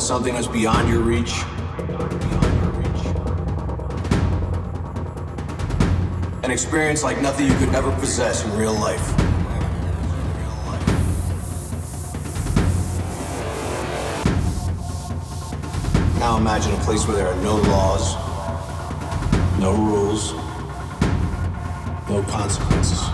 something that's beyond your reach. An experience like nothing you could ever possess in real life. Now imagine a place where there are no laws, no rules, no consequences.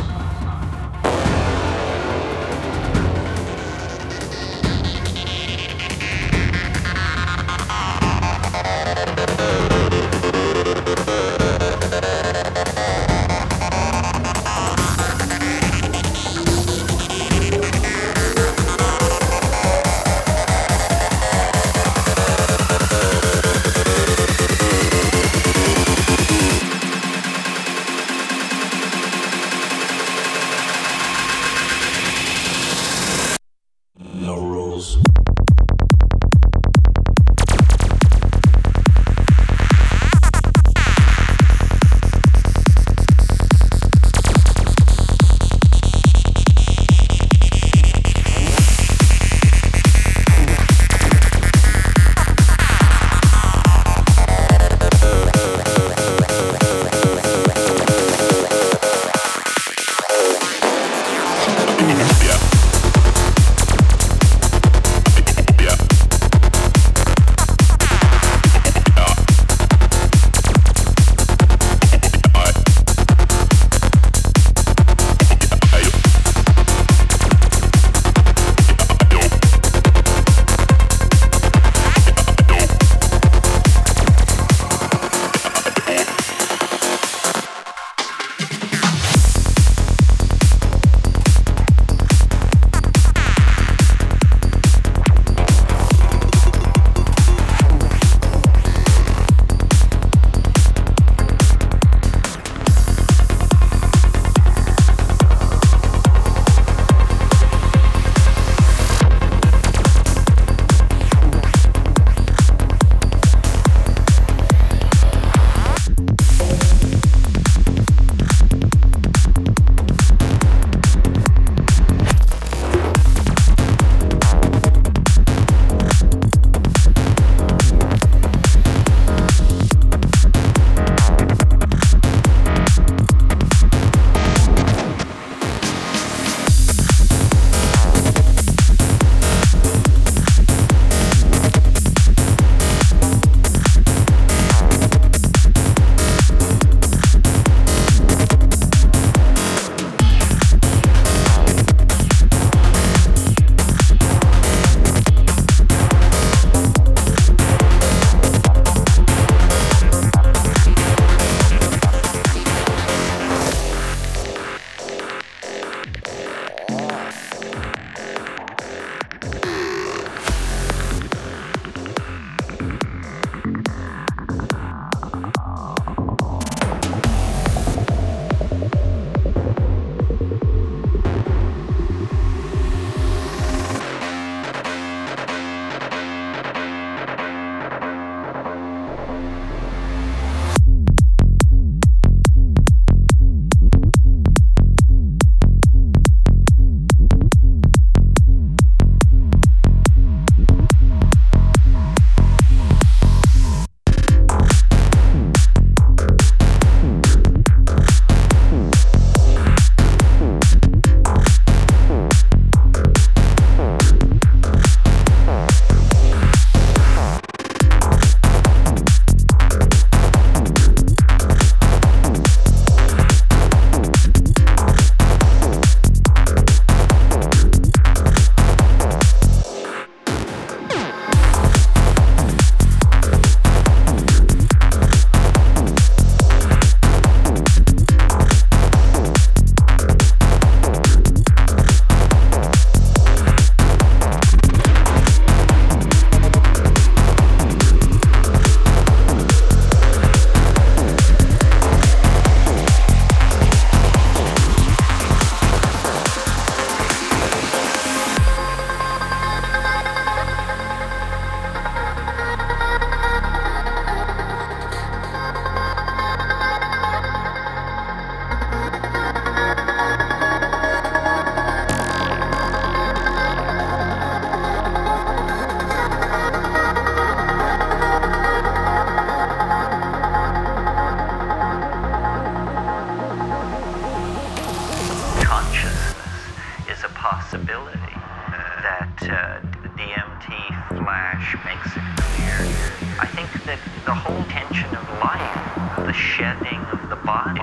Shedding of the body,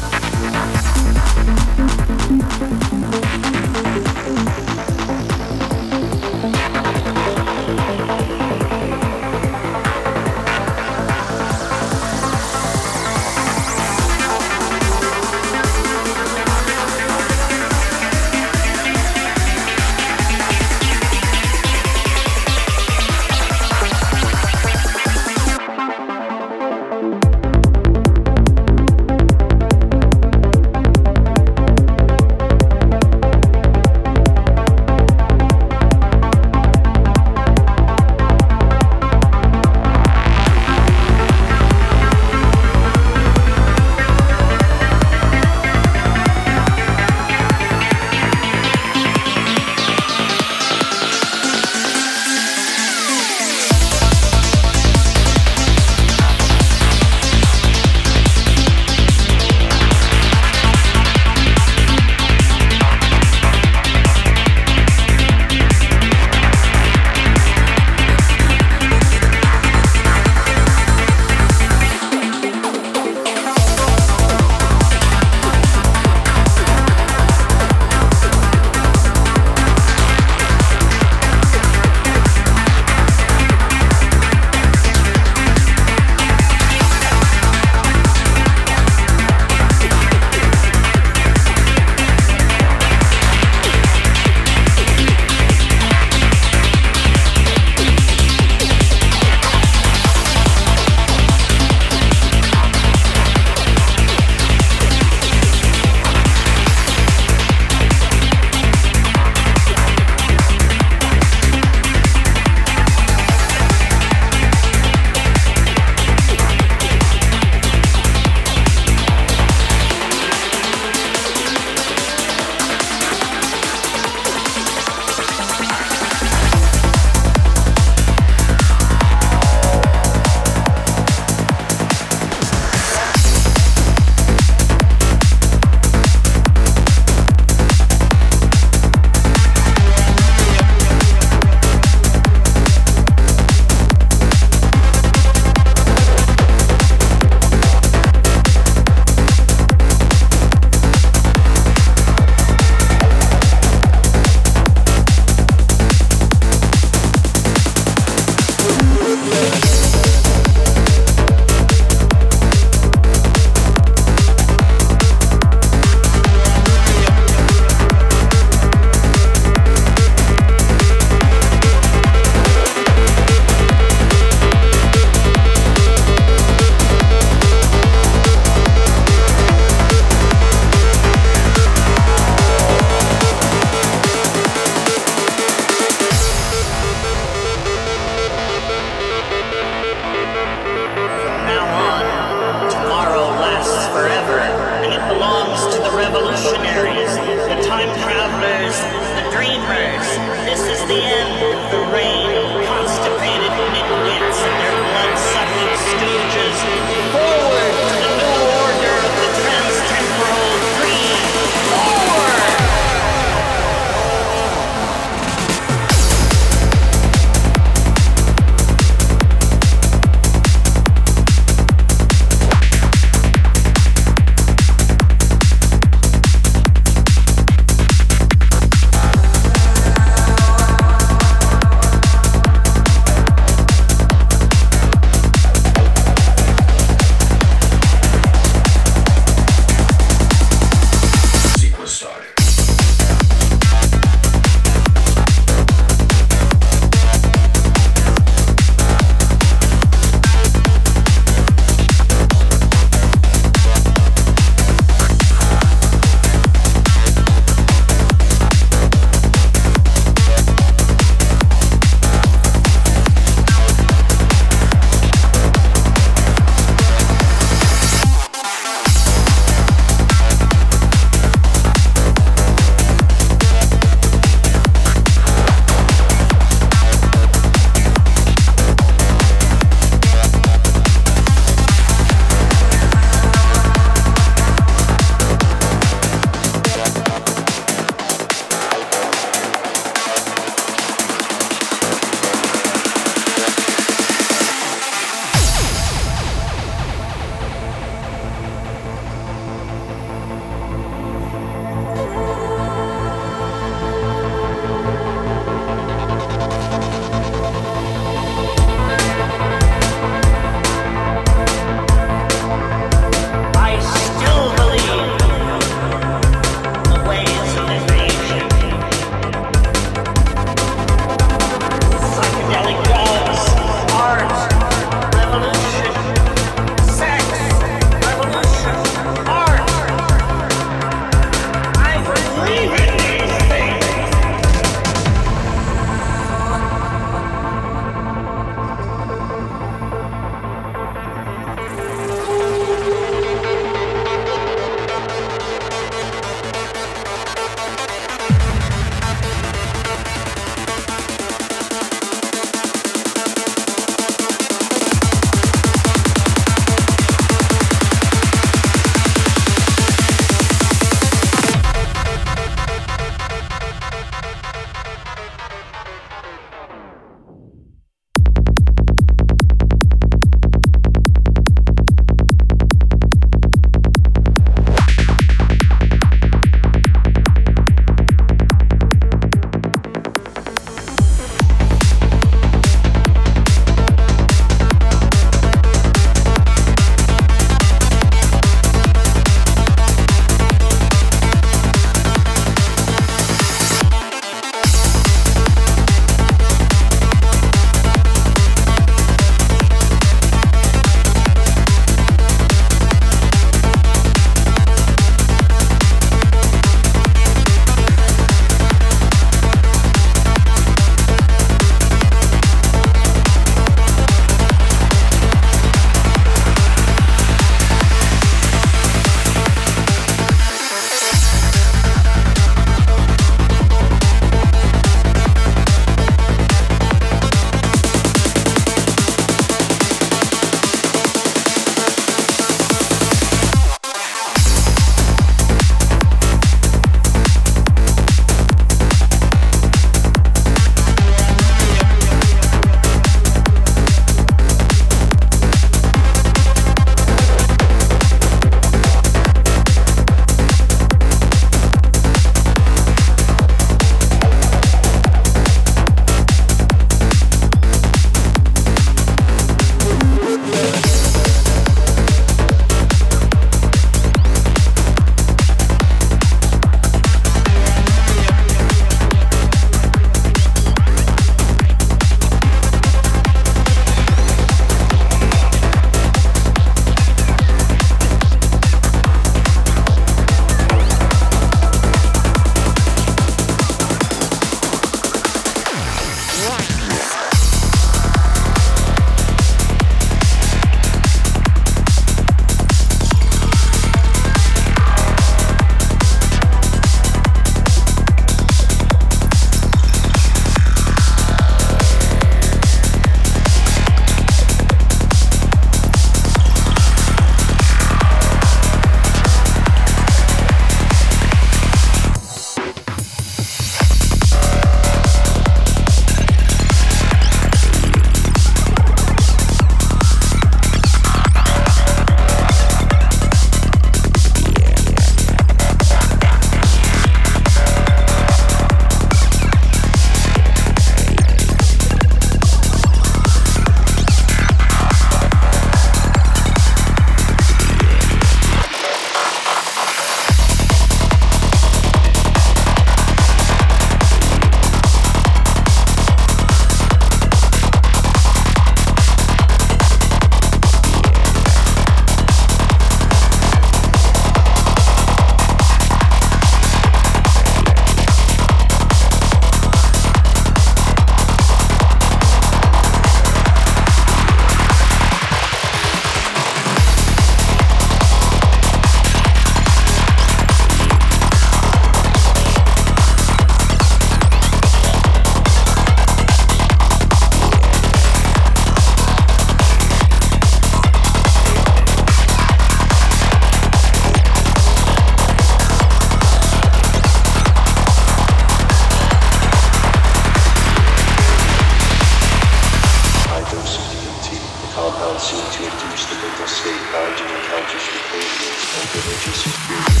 Religious experiences.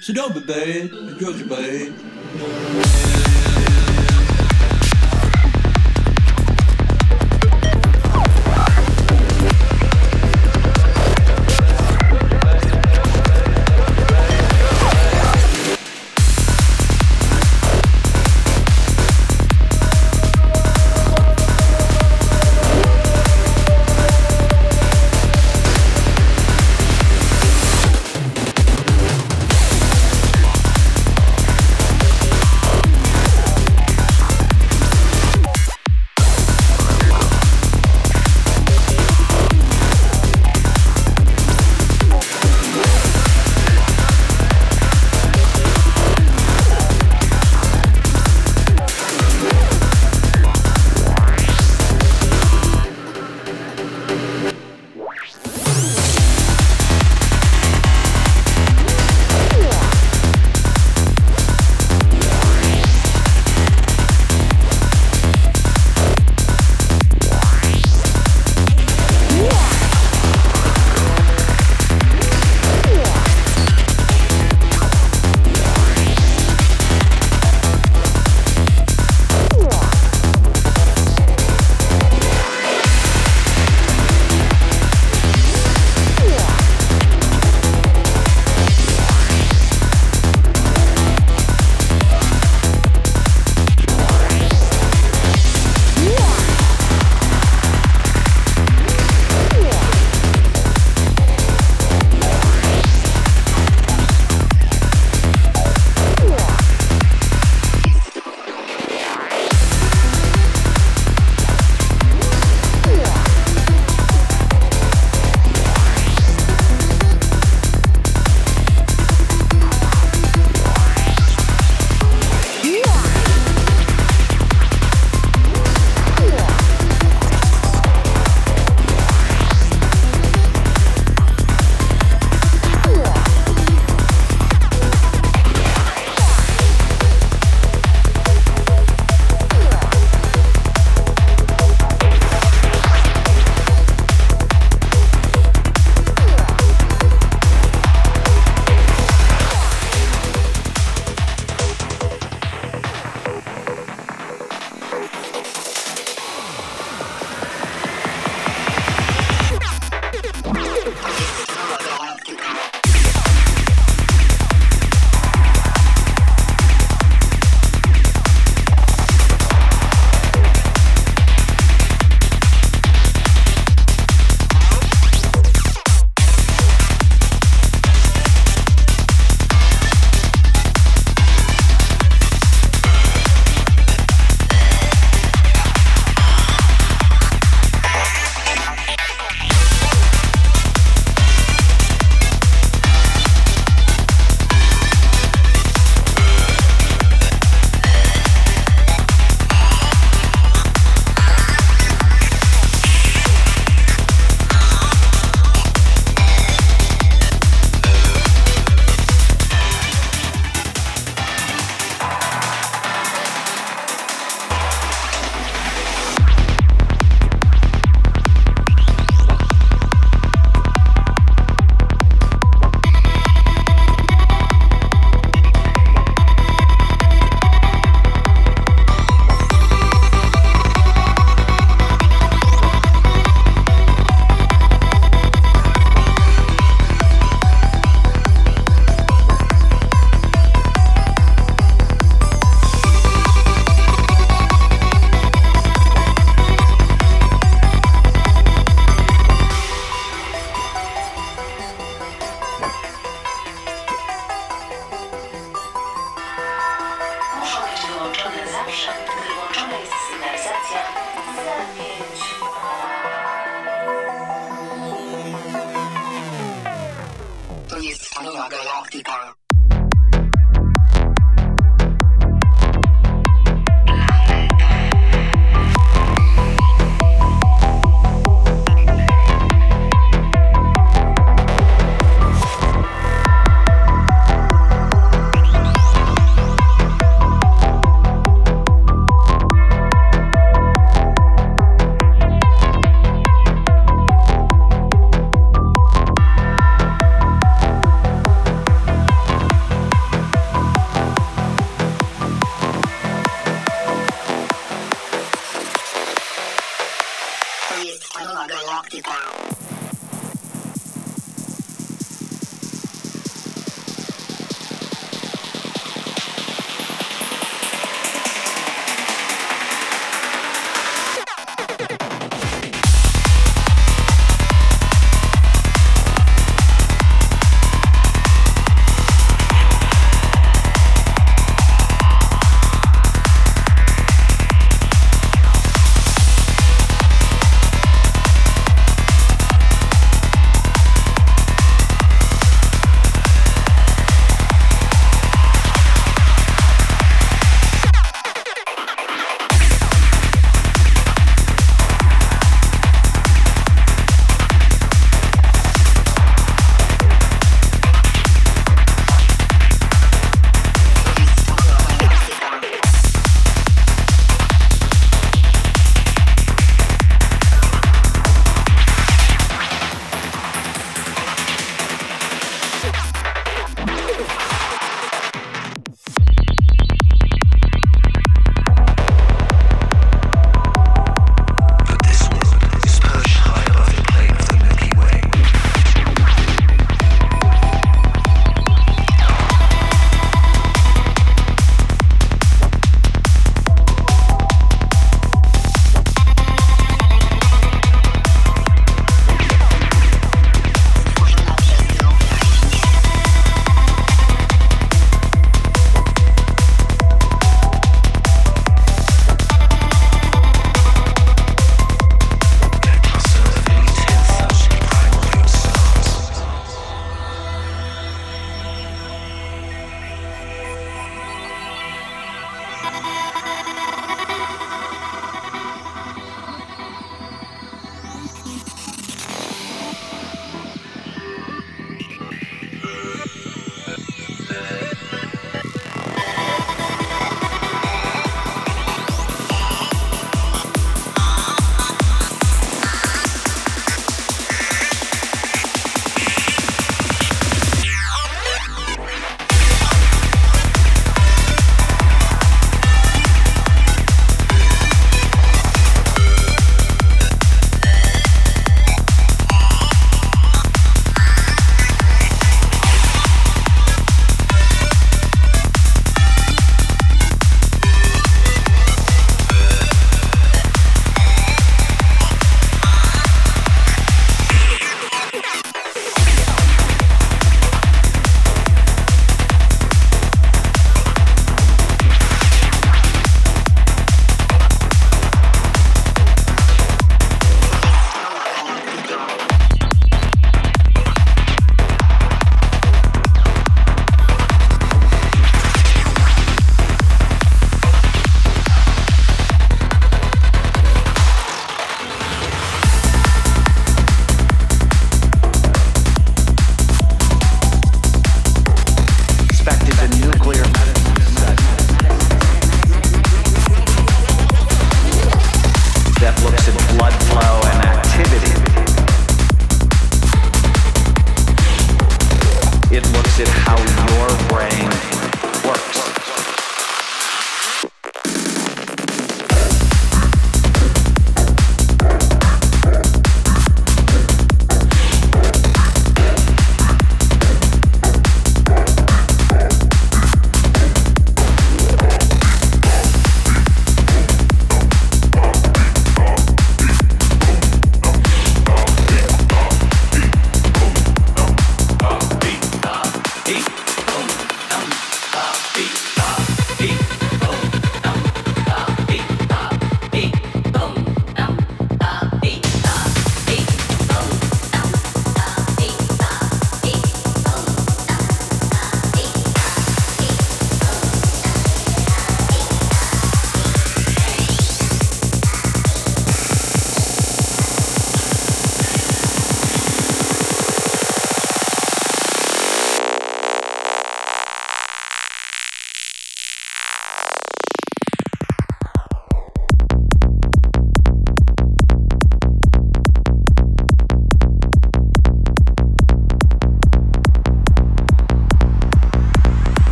So, don't